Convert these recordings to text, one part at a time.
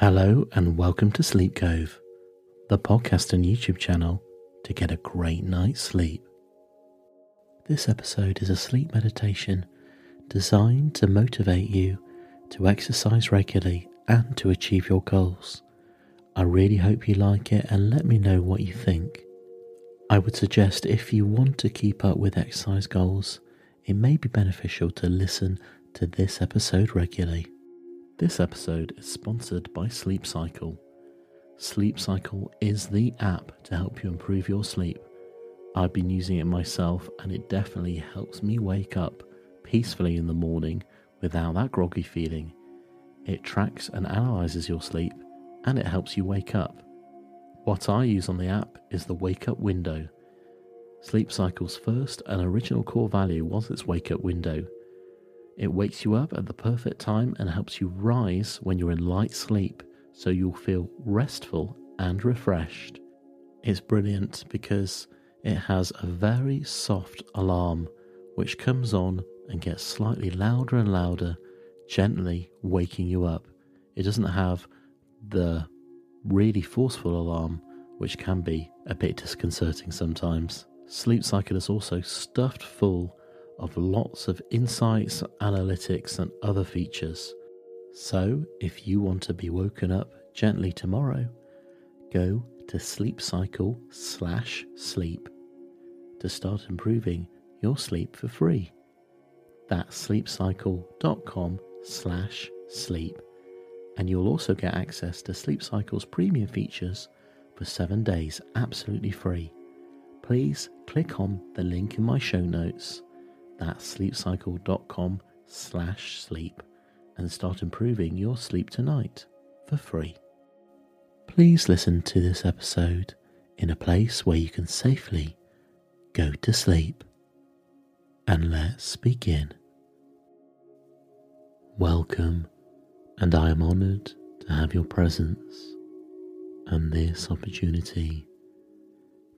Hello, and welcome to Sleep Cove, the podcast and YouTube channel to get a great night's sleep. This episode is a sleep meditation designed to motivate you to exercise regularly and to achieve your goals. I really hope you like it and let me know what you think. I would suggest if you want to keep up with exercise goals, it may be beneficial to listen to this episode regularly. This episode is sponsored by Sleep Cycle. Sleep Cycle is the app to help you improve your sleep. I've been using it myself and it definitely helps me wake up peacefully in the morning without that groggy feeling. It tracks and analyzes your sleep and it helps you wake up. What I use on the app is the wake up window. Sleep Cycle's first and original core value was its wake up window. It wakes you up at the perfect time and helps you rise when you're in light sleep so you'll feel restful and refreshed. It's brilliant because it has a very soft alarm which comes on and gets slightly louder and louder, gently waking you up. It doesn't have the really forceful alarm, which can be a bit disconcerting sometimes. Sleep Cycle is also stuffed full of lots of insights, analytics, and other features. So, if you want to be woken up gently tomorrow, go to Sleep Cycle slash sleep to start improving your sleep for free. That's sleepcycle.com slash sleep. And you'll also get access to Sleep Cycle's premium features for seven days absolutely free. Please click on the link in my show notes that's sleepcycle.com slash sleep and start improving your sleep tonight for free. Please listen to this episode in a place where you can safely go to sleep. And let's begin. Welcome, and I am honoured to have your presence and this opportunity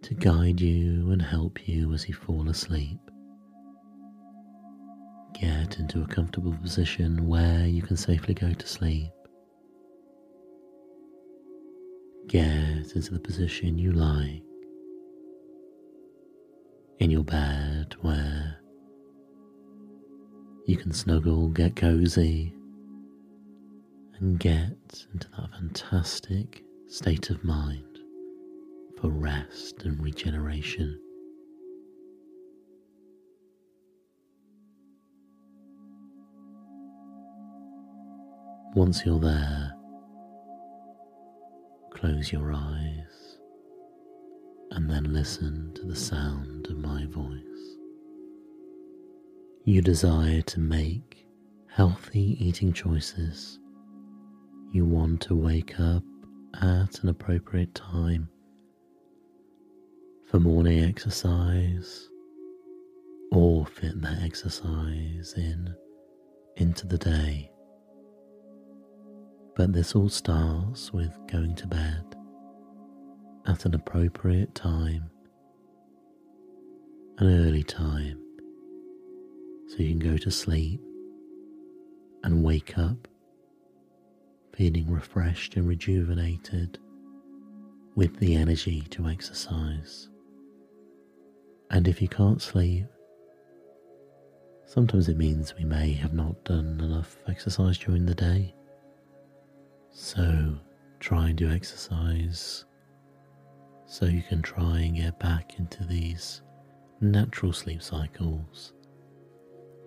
to guide you and help you as you fall asleep. Get into a comfortable position where you can safely go to sleep. Get into the position you like in your bed where you can snuggle, get cozy, and get into that fantastic state of mind for rest and regeneration. Once you're there, close your eyes and then listen to the sound of my voice. You desire to make healthy eating choices. You want to wake up at an appropriate time for morning exercise or fit that exercise in into the day. But this all starts with going to bed at an appropriate time, an early time, so you can go to sleep and wake up feeling refreshed and rejuvenated with the energy to exercise. And if you can't sleep, sometimes it means we may have not done enough exercise during the day. So try and do exercise so you can try and get back into these natural sleep cycles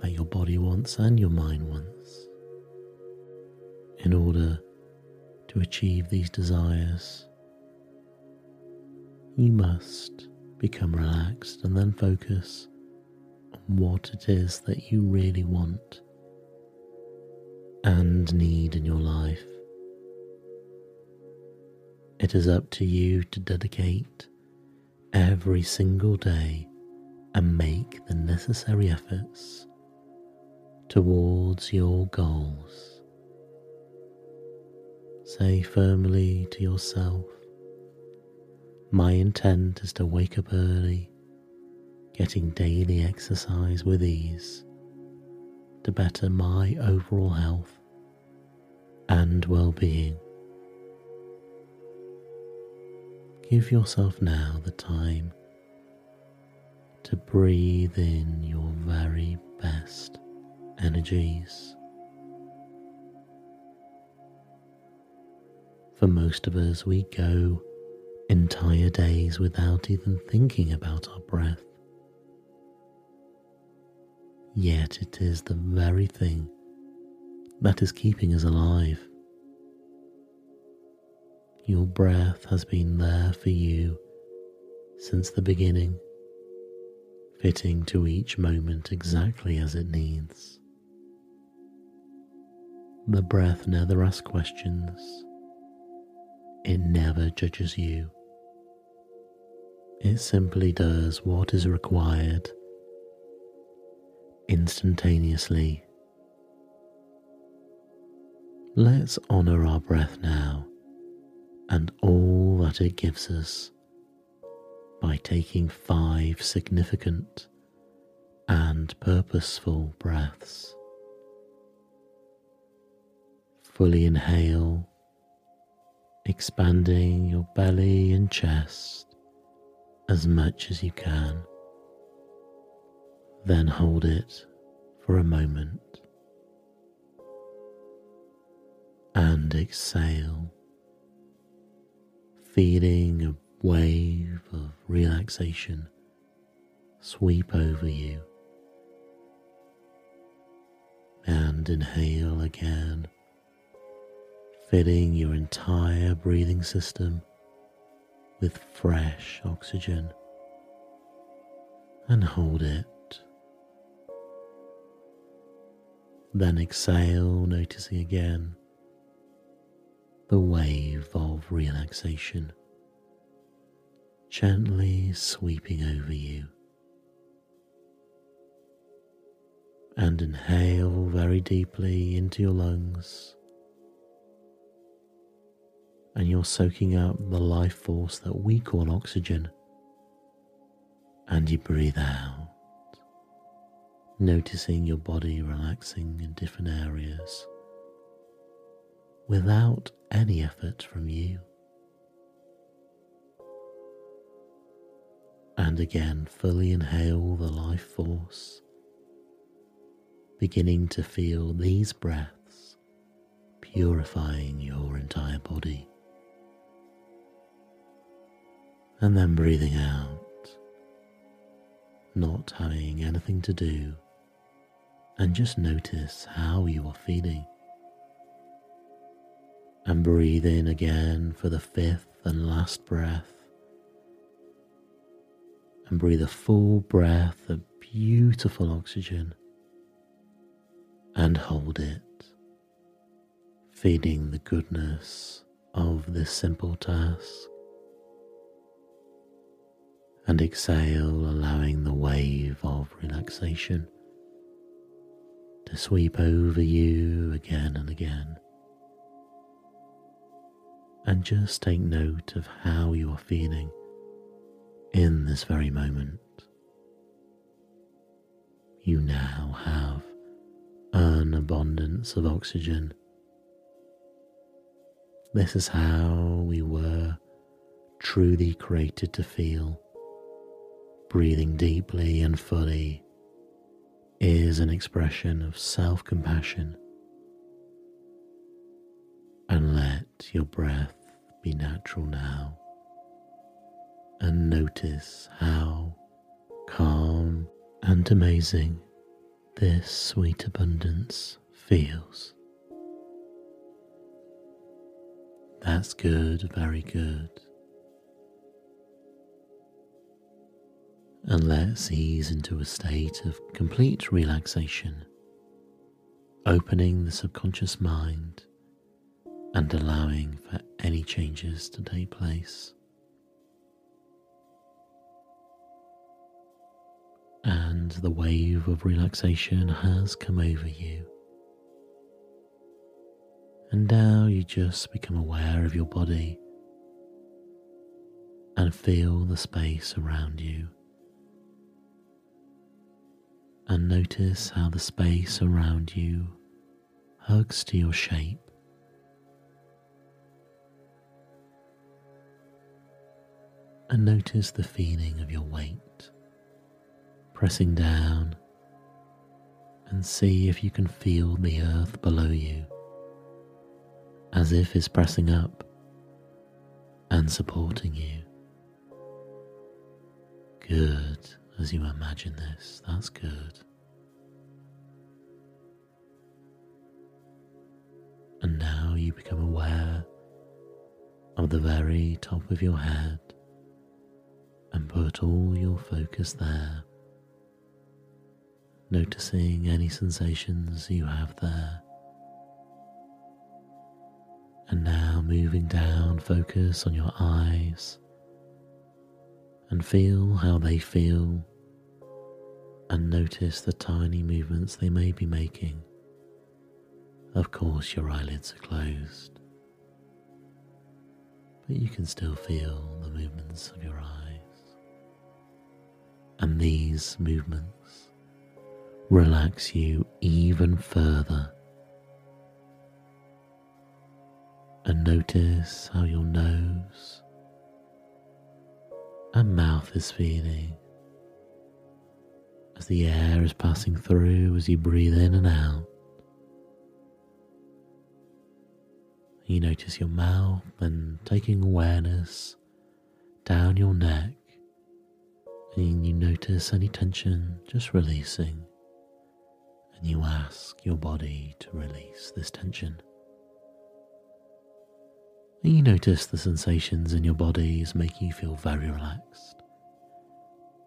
that your body wants and your mind wants. In order to achieve these desires, you must become relaxed and then focus on what it is that you really want and need in your life. It is up to you to dedicate every single day and make the necessary efforts towards your goals. Say firmly to yourself, My intent is to wake up early, getting daily exercise with ease to better my overall health and well being. Give yourself now the time to breathe in your very best energies. For most of us, we go entire days without even thinking about our breath. Yet it is the very thing that is keeping us alive. Your breath has been there for you since the beginning, fitting to each moment exactly as it needs. The breath never asks questions, it never judges you. It simply does what is required instantaneously. Let's honour our breath now and all that it gives us by taking five significant and purposeful breaths. Fully inhale, expanding your belly and chest as much as you can. Then hold it for a moment and exhale feeling a wave of relaxation sweep over you. And inhale again, filling your entire breathing system with fresh oxygen. And hold it. Then exhale, noticing again the wave of relaxation gently sweeping over you. And inhale very deeply into your lungs. And you're soaking up the life force that we call oxygen. And you breathe out, noticing your body relaxing in different areas without any effort from you. And again, fully inhale the life force, beginning to feel these breaths purifying your entire body. And then breathing out, not having anything to do, and just notice how you are feeling and breathe in again for the fifth and last breath. And breathe a full breath of beautiful oxygen and hold it, feeding the goodness of this simple task. And exhale, allowing the wave of relaxation to sweep over you again and again and just take note of how you are feeling in this very moment. You now have an abundance of oxygen. This is how we were truly created to feel. Breathing deeply and fully is an expression of self compassion and let your breath be natural now. And notice how calm and amazing this sweet abundance feels. That's good, very good. And let's ease into a state of complete relaxation, opening the subconscious mind and allowing for any changes to take place. And the wave of relaxation has come over you. And now you just become aware of your body and feel the space around you. And notice how the space around you hugs to your shape and notice the feeling of your weight pressing down and see if you can feel the earth below you as if it's pressing up and supporting you. Good as you imagine this, that's good. And now you become aware of the very top of your head and put all your focus there, noticing any sensations you have there. And now moving down, focus on your eyes and feel how they feel and notice the tiny movements they may be making. Of course, your eyelids are closed, but you can still feel the movements of your eyes. And these movements relax you even further. And notice how your nose and mouth is feeling as the air is passing through as you breathe in and out. You notice your mouth and taking awareness down your neck, and you notice any tension just releasing, and you ask your body to release this tension. And you notice the sensations in your body is making you feel very relaxed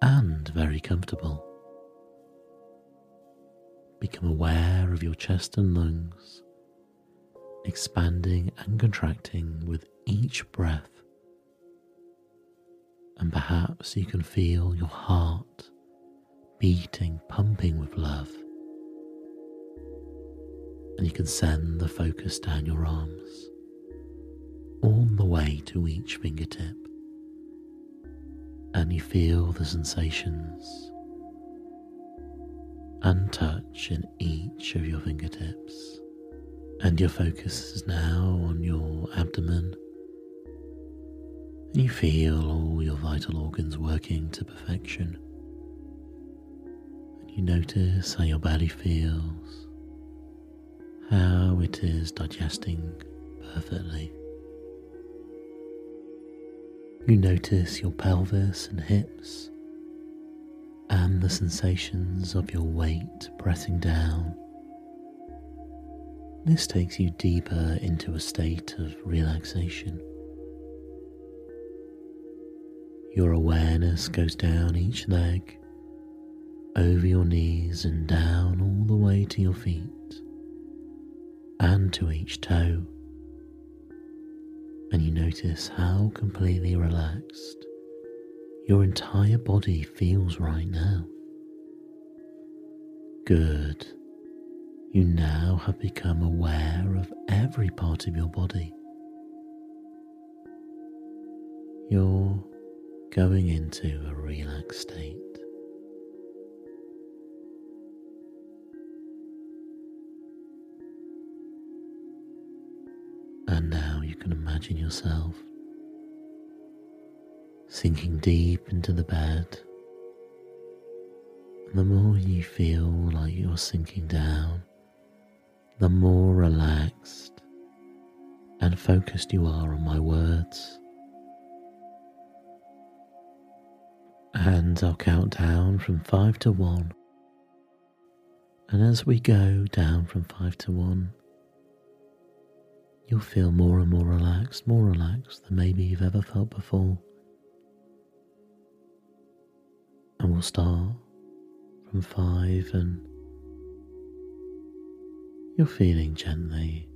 and very comfortable. Become aware of your chest and lungs, expanding and contracting with each breath. And perhaps you can feel your heart beating, pumping with love. And you can send the focus down your arms all the way to each fingertip, and you feel the sensations and touch in each of your fingertips. And your focus is now on your abdomen. You feel all your vital organs working to perfection. And you notice how your body feels, how it is digesting perfectly. You notice your pelvis and hips and the sensations of your weight pressing down. This takes you deeper into a state of relaxation. Your awareness goes down each leg, over your knees, and down all the way to your feet, and to each toe and you notice how completely relaxed your entire body feels right now. Good. You now have become aware of every part of your body. You're going into a relaxed state. And now you can imagine yourself sinking deep into the bed. The more you feel like you're sinking down, the more relaxed and focused you are on my words. And I'll count down from five to one. And as we go down from five to one, you'll feel more and more relaxed, more relaxed than maybe you've ever felt before. And we'll start from five, and you're feeling gently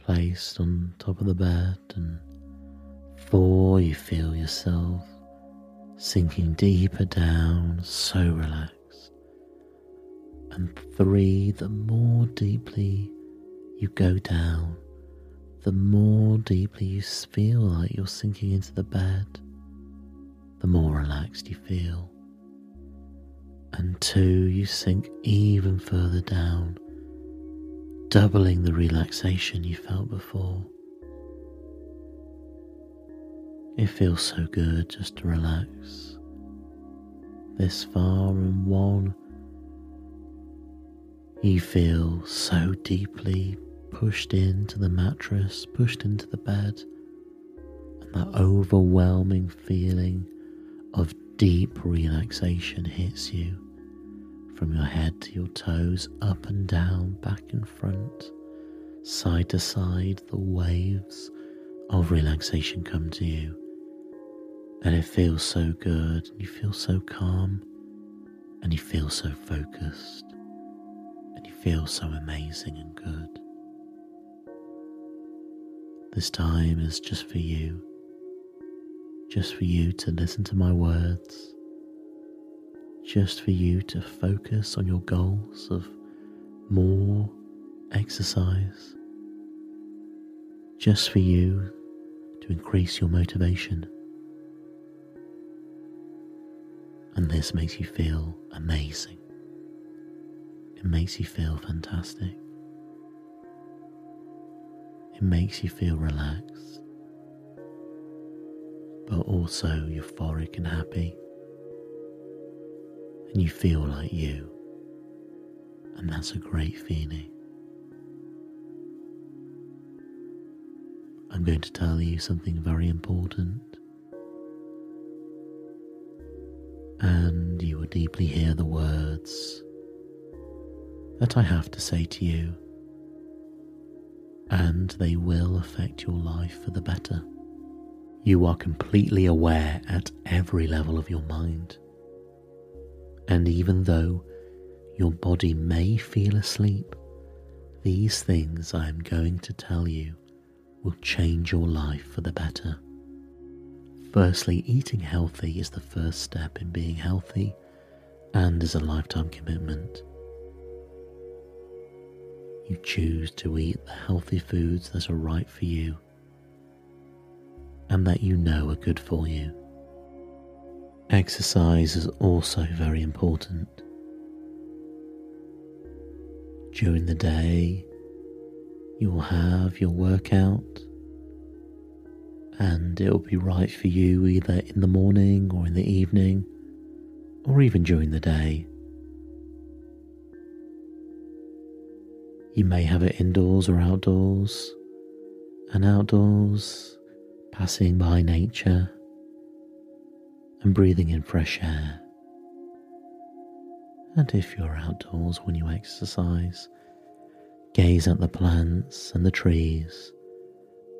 placed on top of the bed, and four, you feel yourself sinking deeper down, so relaxed. And three, the more deeply you go down, the more deeply you feel like you're sinking into the bed, the more relaxed you feel. And two, you sink even further down, doubling the relaxation you felt before. It feels so good just to relax. This far and one, you feel so deeply pushed into the mattress, pushed into the bed, and that overwhelming feeling of deep relaxation hits you from your head to your toes, up and down, back and front, side to side, the waves of relaxation come to you. And it feels so good, and you feel so calm, and you feel so focused, and you feel so amazing and good. This time is just for you, just for you to listen to my words, just for you to focus on your goals of more exercise, just for you to increase your motivation. And this makes you feel amazing. It makes you feel fantastic. It makes you feel relaxed, but also euphoric and happy. And you feel like you. And that's a great feeling. I'm going to tell you something very important. And you will deeply hear the words that I have to say to you, and they will affect your life for the better. You are completely aware at every level of your mind. And even though your body may feel asleep, these things I am going to tell you will change your life for the better. Firstly, eating healthy is the first step in being healthy and is a lifetime commitment. You choose to eat the healthy foods that are right for you and that you know are good for you. Exercise is also very important. During the day, you will have your workout, and it will be right for you either in the morning or in the evening, or even during the day. You may have it indoors or outdoors, and outdoors, passing by nature and breathing in fresh air. And if you're outdoors when you exercise, Gaze at the plants and the trees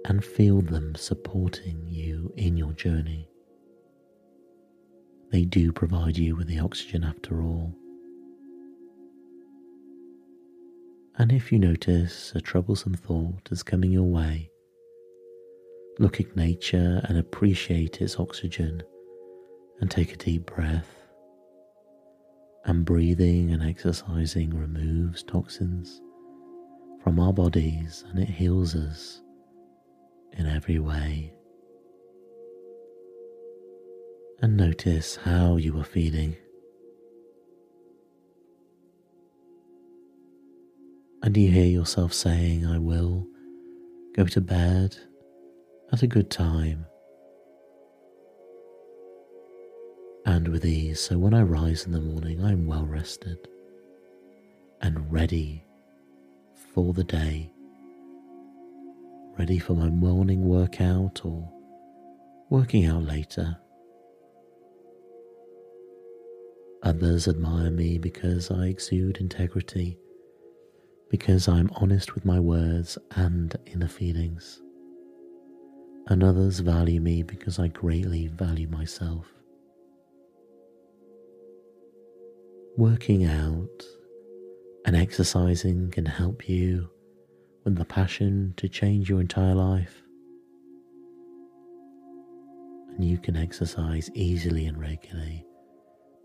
and feel them supporting you in your journey. They do provide you with the oxygen after all. And if you notice a troublesome thought is coming your way, look at nature and appreciate its oxygen and take a deep breath. And breathing and exercising removes toxins from our bodies and it heals us in every way. And notice how you are feeling. And you hear yourself saying, I will go to bed at a good time and with ease, so when I rise in the morning, I'm well rested and ready for the day, ready for my morning workout or working out later. Others admire me because I exude integrity, because I'm honest with my words and inner feelings. And others value me because I greatly value myself. Working out and exercising can help you with the passion to change your entire life. And you can exercise easily and regularly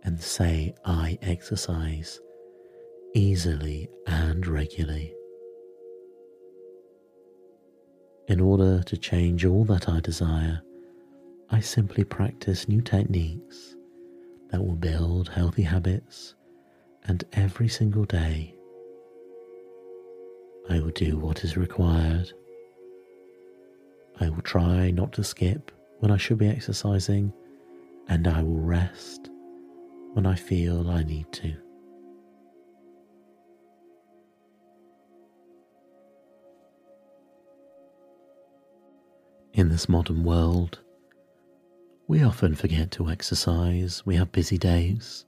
and say, I exercise easily and regularly. In order to change all that I desire, I simply practice new techniques that will build healthy habits and every single day I will do what is required. I will try not to skip when I should be exercising, and I will rest when I feel I need to. In this modern world, we often forget to exercise. We have busy days,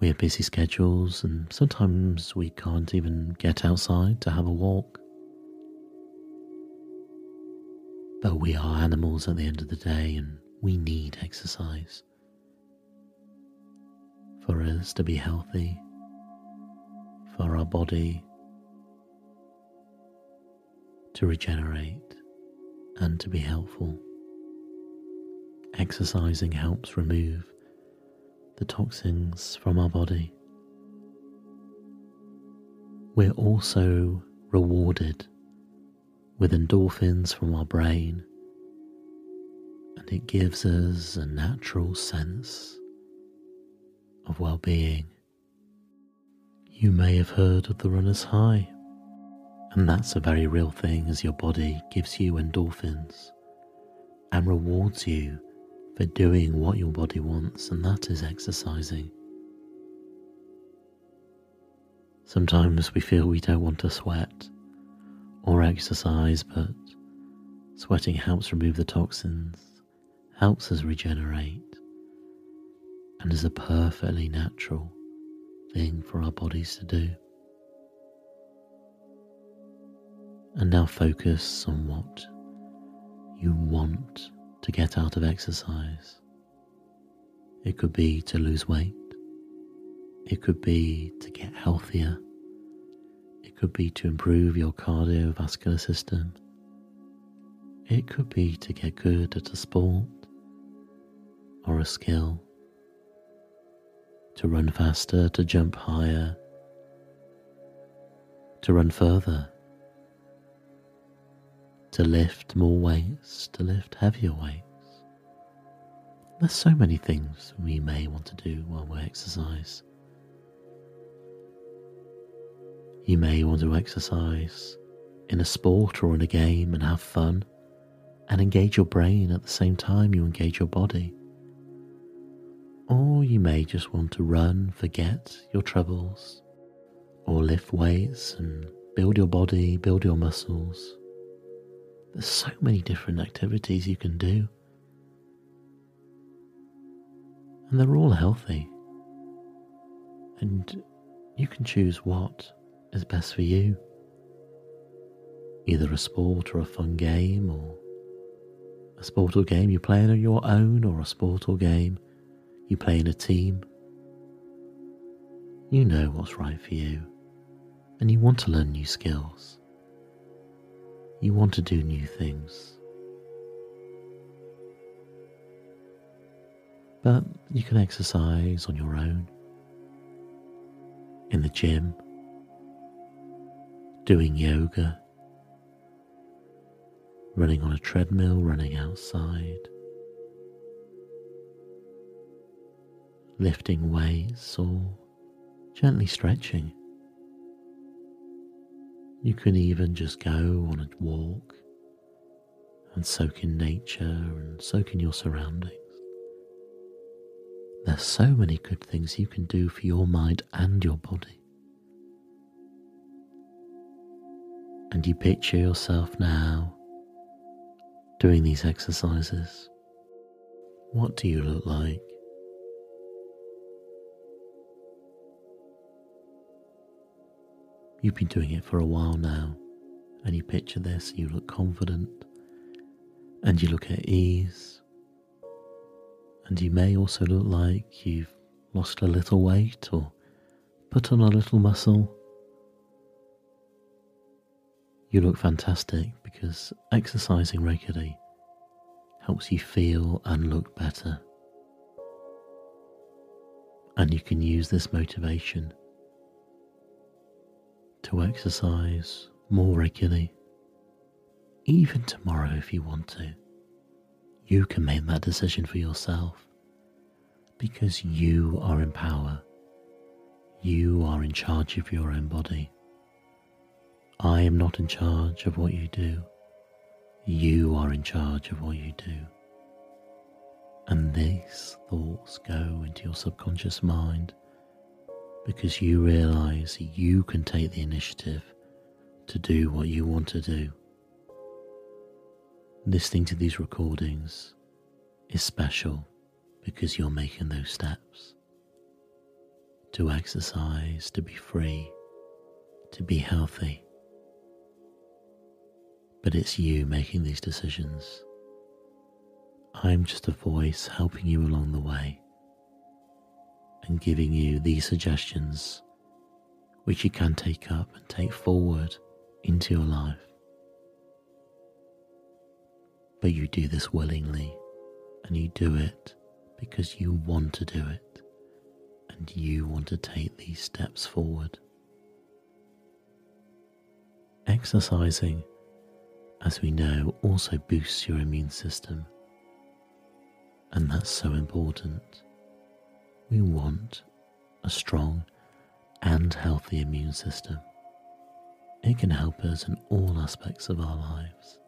we have busy schedules, and sometimes we can't even get outside to have a walk. But we are animals at the end of the day, and we need exercise for us to be healthy, for our body to regenerate and to be helpful. Exercising helps remove the toxins from our body. We're also rewarded with endorphins from our brain, and it gives us a natural sense of well being. You may have heard of the runner's high, and that's a very real thing as your body gives you endorphins and rewards you for doing what your body wants, and that is exercising. Sometimes we feel we don't want to sweat or exercise, but sweating helps remove the toxins, helps us regenerate, and is a perfectly natural thing for our bodies to do. And now focus on what you want to get out of exercise. It could be to lose weight. It could be to get healthier. It could be to improve your cardiovascular system. It could be to get good at a sport or a skill, to run faster, to jump higher, to run further, to lift more weights, to lift heavier weights. There's so many things we may want to do while we exercise. You may want to exercise in a sport or in a game and have fun and engage your brain at the same time you engage your body. Or you may just want to run, forget your troubles, or lift weights and build your body, build your muscles. There's so many different activities you can do. And they're all healthy. And you can choose what is best for you. Either a sport or a fun game, or a sport or game you play on your own, or a sport or game you play in a team. You know what's right for you, and you want to learn new skills. You want to do new things. But you can exercise on your own, in the gym, doing yoga, running on a treadmill, running outside, lifting weights, or gently stretching. You can even just go on a walk and soak in nature and soak in your surroundings. There's so many good things you can do for your mind and your body. And you picture yourself now doing these exercises. What do you look like? You've been doing it for a while now, and you picture this, you look confident, and you look at ease, and you may also look like you've lost a little weight or put on a little muscle. You look fantastic because exercising regularly helps you feel and look better. And you can use this motivation to exercise more regularly, even tomorrow if you want to. You can make that decision for yourself because you are in power. You are in charge of your own body. I am not in charge of what you do. You are in charge of what you do. And these thoughts go into your subconscious mind because you realize you can take the initiative to do what you want to do. Listening to these recordings is special because you're making those steps to exercise, to be free, to be healthy. But it's you making these decisions. I'm just a voice helping you along the way and giving you these suggestions which you can take up and take forward into your life. But you do this willingly and you do it because you want to do it and you want to take these steps forward. Exercising, as we know, also boosts your immune system, and that's so important. We want a strong and healthy immune system. It can help us in all aspects of our lives.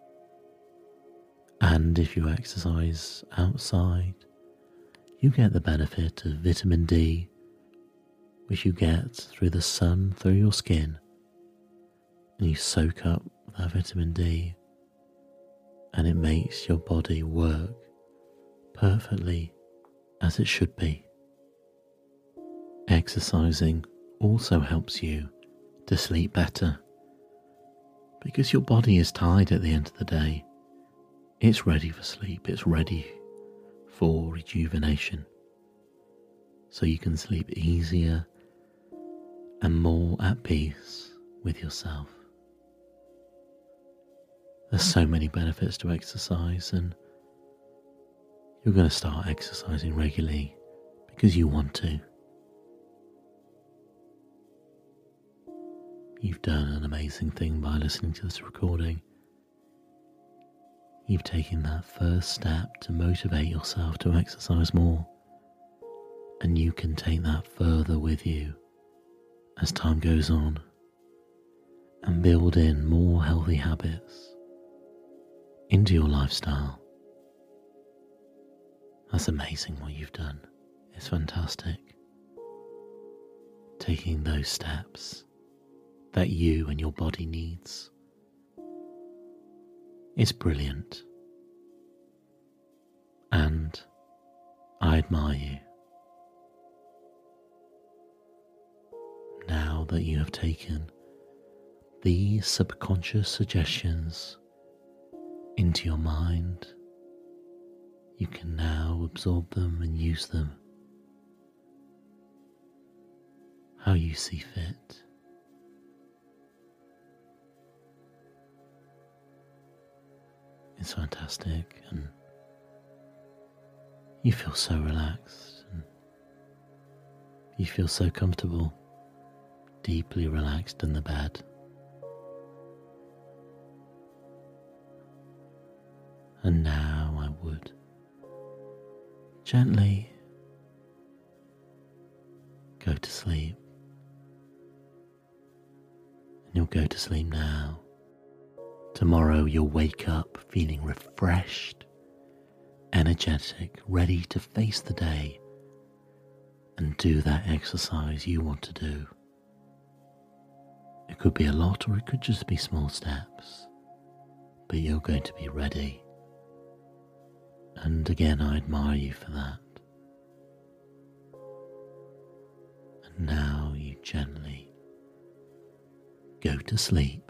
And if you exercise outside, you get the benefit of vitamin D, which you get through the sun through your skin, and you soak up that vitamin D, and it makes your body work perfectly as it should be. Exercising also helps you to sleep better because your body is tired at the end of the day. It's ready for sleep, it's ready for rejuvenation. So you can sleep easier and more at peace with yourself. There's so many benefits to exercise, and you're going to start exercising regularly because you want to. You've done an amazing thing by listening to this recording. You've taken that first step to motivate yourself to exercise more, and you can take that further with you as time goes on and build in more healthy habits into your lifestyle. That's amazing what you've done. It's fantastic. Taking those steps that you and your body needs. It's brilliant. And I admire you. Now that you have taken these subconscious suggestions into your mind, you can now absorb them and use them how you see fit. It's fantastic, and you feel so relaxed, and you feel so comfortable, deeply relaxed in the bed. And now I would gently go to sleep. And you'll go to sleep now. Tomorrow you'll wake up feeling refreshed, energetic, ready to face the day and do that exercise you want to do. It could be a lot or it could just be small steps, but you're going to be ready. And again, I admire you for that. And now you gently go to sleep